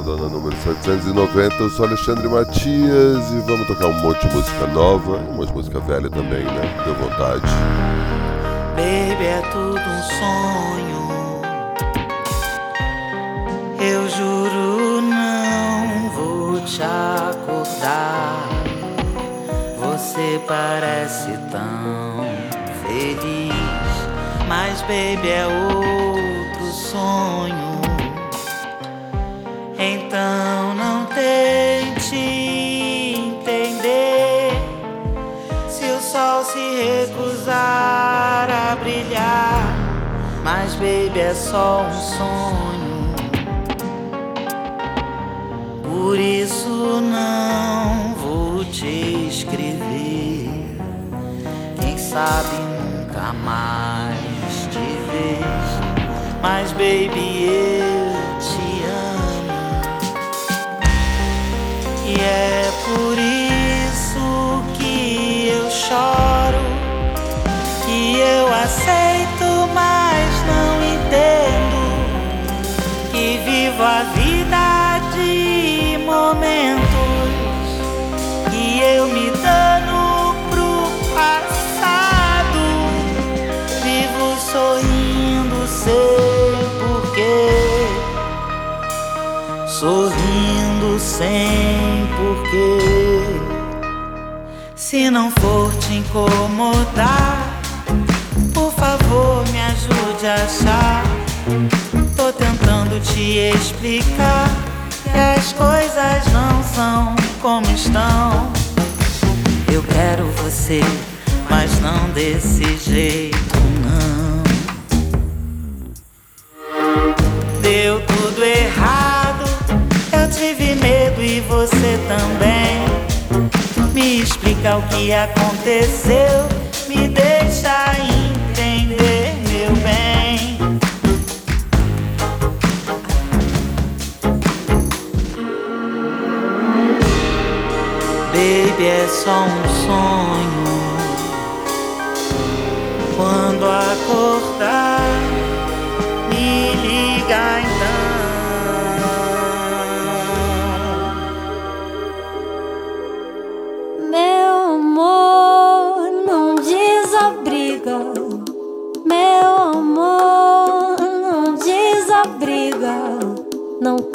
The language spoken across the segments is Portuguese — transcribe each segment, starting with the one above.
Dona número 790, eu sou Alexandre Matias e vamos tocar um monte de música nova, um monte de música velha também, né? Deu vontade. Baby, é tudo um sonho. Eu juro, não vou te acordar. Você parece tão feliz, mas, baby, é outro sonho. Então não tente entender se o sol se recusar a brilhar. Mas, baby, é só um sonho. Por isso não vou te escrever. Quem sabe nunca mais te ver. Mas, baby, eu E é por isso que eu choro, que eu aceito, mas não entendo. Que vivo a vida de momentos que eu me dano pro passado. Vivo sorrindo sem porquê, sorrindo sem porquê. Se não for te incomodar, por favor me ajude a achar. Tô tentando te explicar que as coisas não são como estão. Eu quero você, mas não desse jeito, o que aconteceu, me deixa entender, meu bem. Baby, é só um sonho. Quando acordar,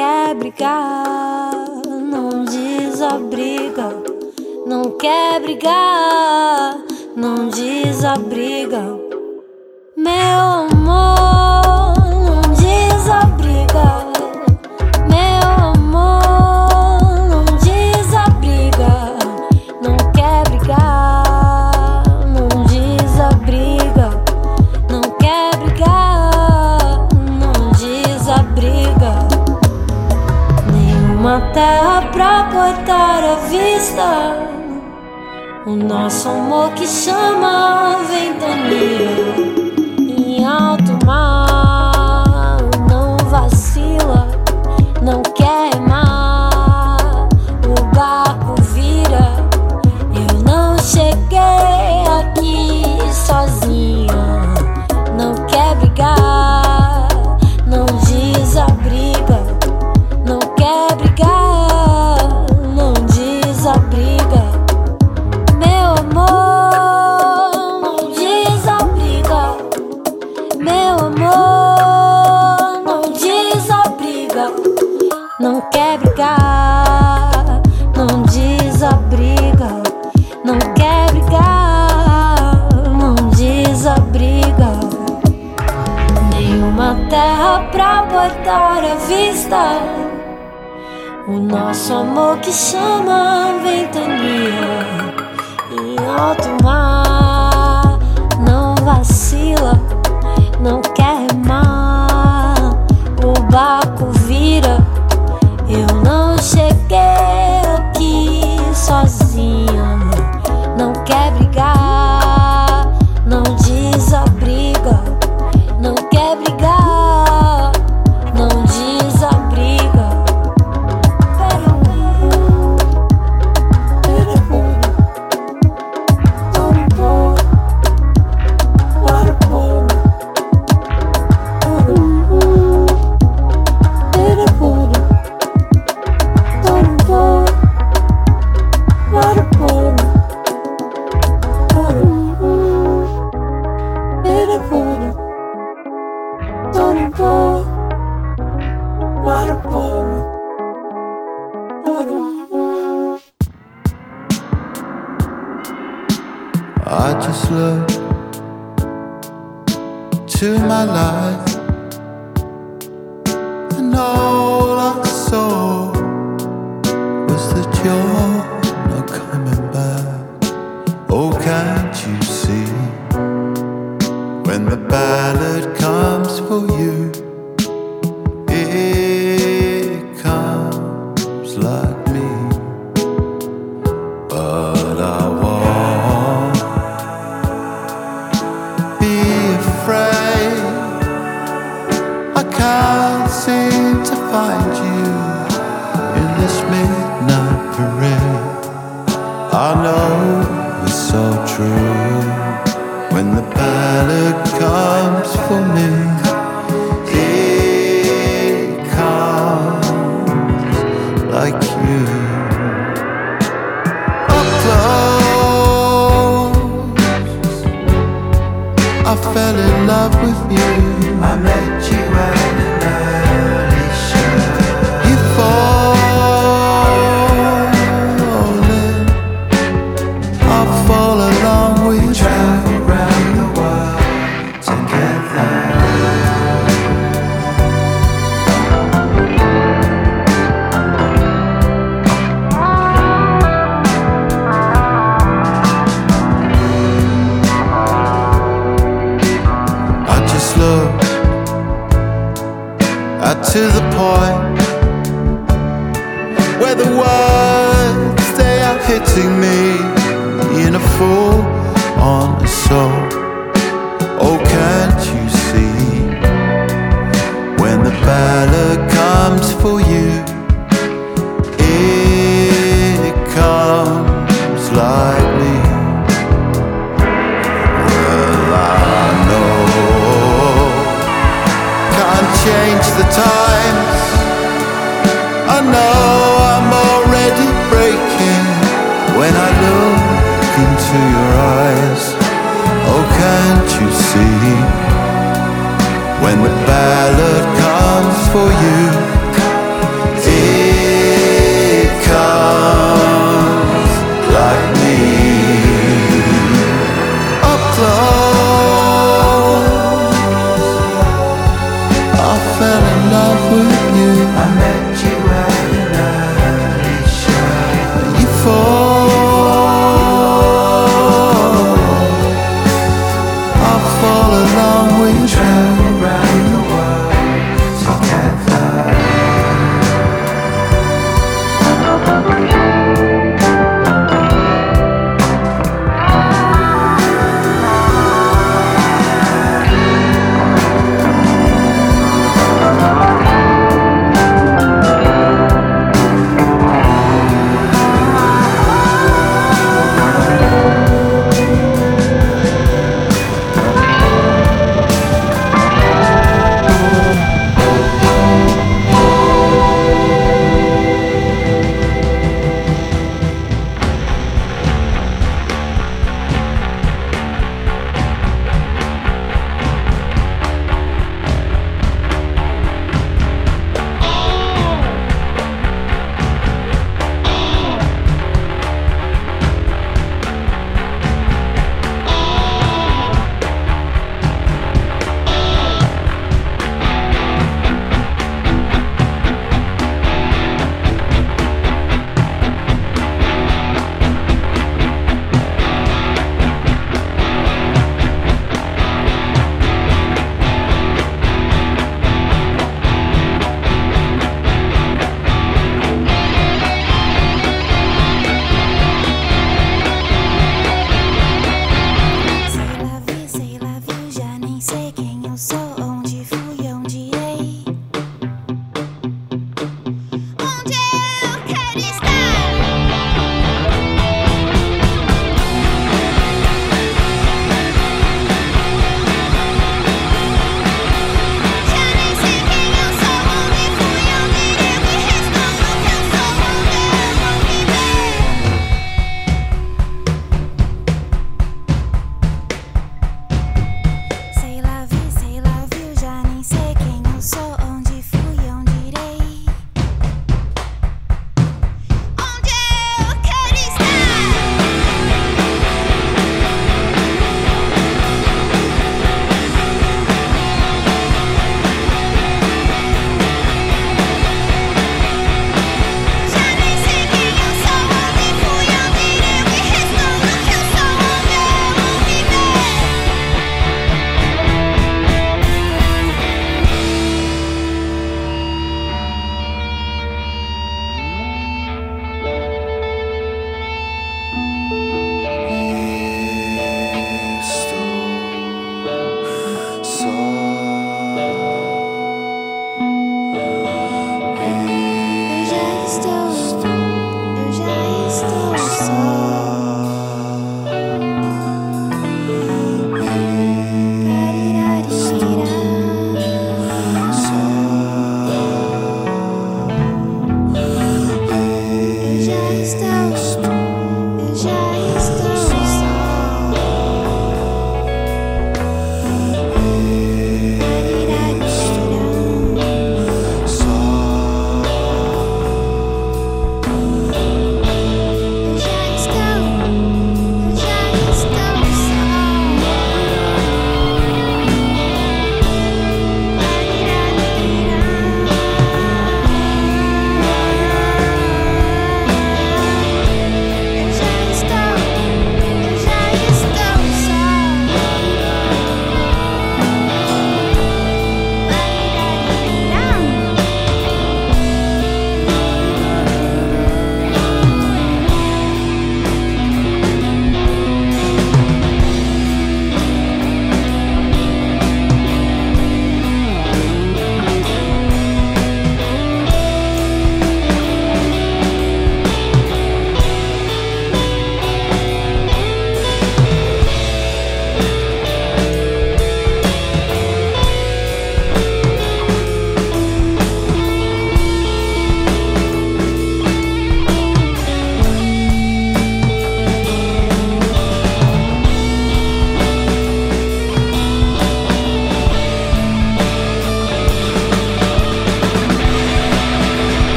quer brigar, não desabriga. Não quer brigar, não desabriga. Meu amor, Terra pra cortar a vista. O nosso amor que chama a ventania em alto mar. Não vacila, não queima. O barco vira. Eu não cheguei aqui sozinha. Não quer brigar, não desabriga. Não quer brigar, nosso amor que chama ventania em alto mar. when the ballad comes for you. It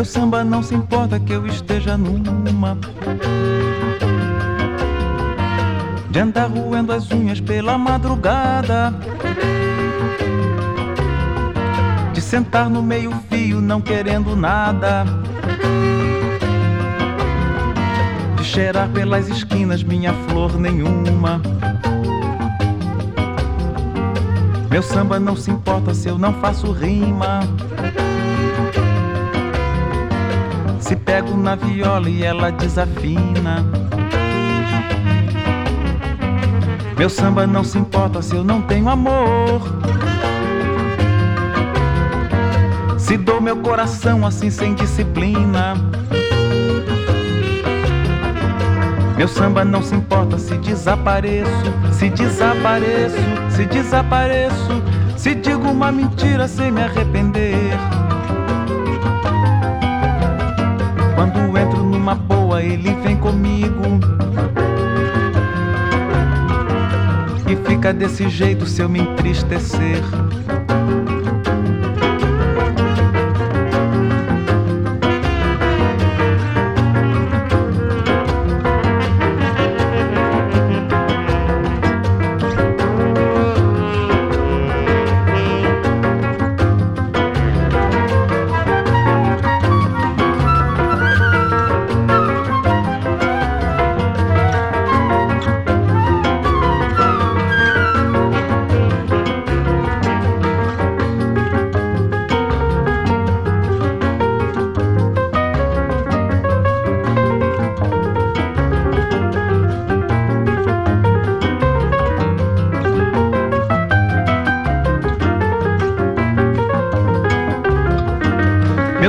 Meu samba não se importa que eu esteja numa de andar roendo as unhas pela madrugada, de sentar no meio-fio não querendo nada, de cheirar pelas esquinas minha flor nenhuma. Meu samba não se importa se eu não faço rima. Pego na viola e ela desafina. Meu samba não se importa se eu não tenho amor. Se dou meu coração assim sem disciplina. Meu samba não se importa se desapareço, se desapareço, se desapareço, se digo uma mentira sem me arrepender. Comigo. E fica desse jeito se eu me entristecer.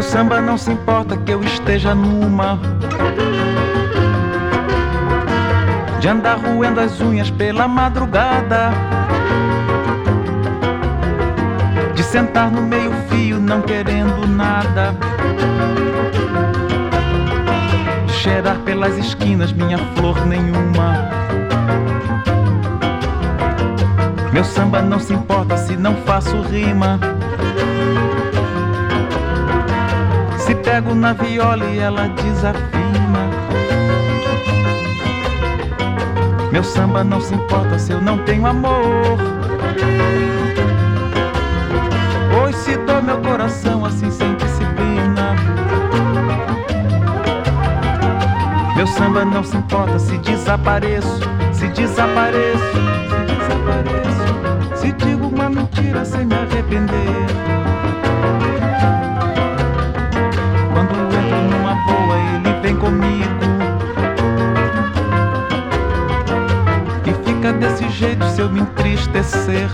Meu samba não se importa que eu esteja numa de andar roendo as unhas pela madrugada, de sentar no meio-fio não querendo nada, de cheirar pelas esquinas minha flor nenhuma. Meu samba não se importa se não faço rima. Se pego na viola e ela desafina. Meu samba não se importa se eu não tenho amor. Pois se dou meu coração assim sem disciplina. Meu samba não se importa se desapareço, se desapareço, se desapareço. Se digo uma mentira sem me arrepender. Comigo. E fica desse jeito se eu me entristecer.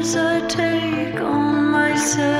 As I take on myself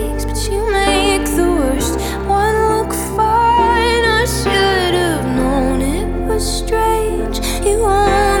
strange. You are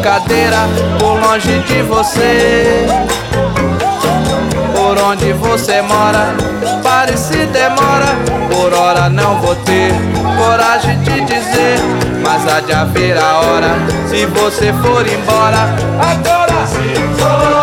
brincadeira, por longe de você. Por onde você mora, pare se demora. Por hora não vou ter coragem de dizer, mas há de haver a hora. Se você for embora, agora Se você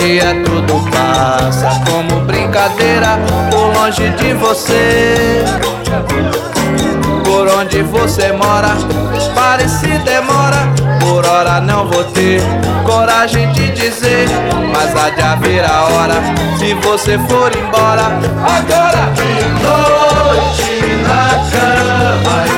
dia tudo passa como brincadeira, por longe de você. Por onde você mora, pare se demora. Por hora não vou ter coragem de dizer, mas há de haver a hora. Se você for embora, agora. noite na cama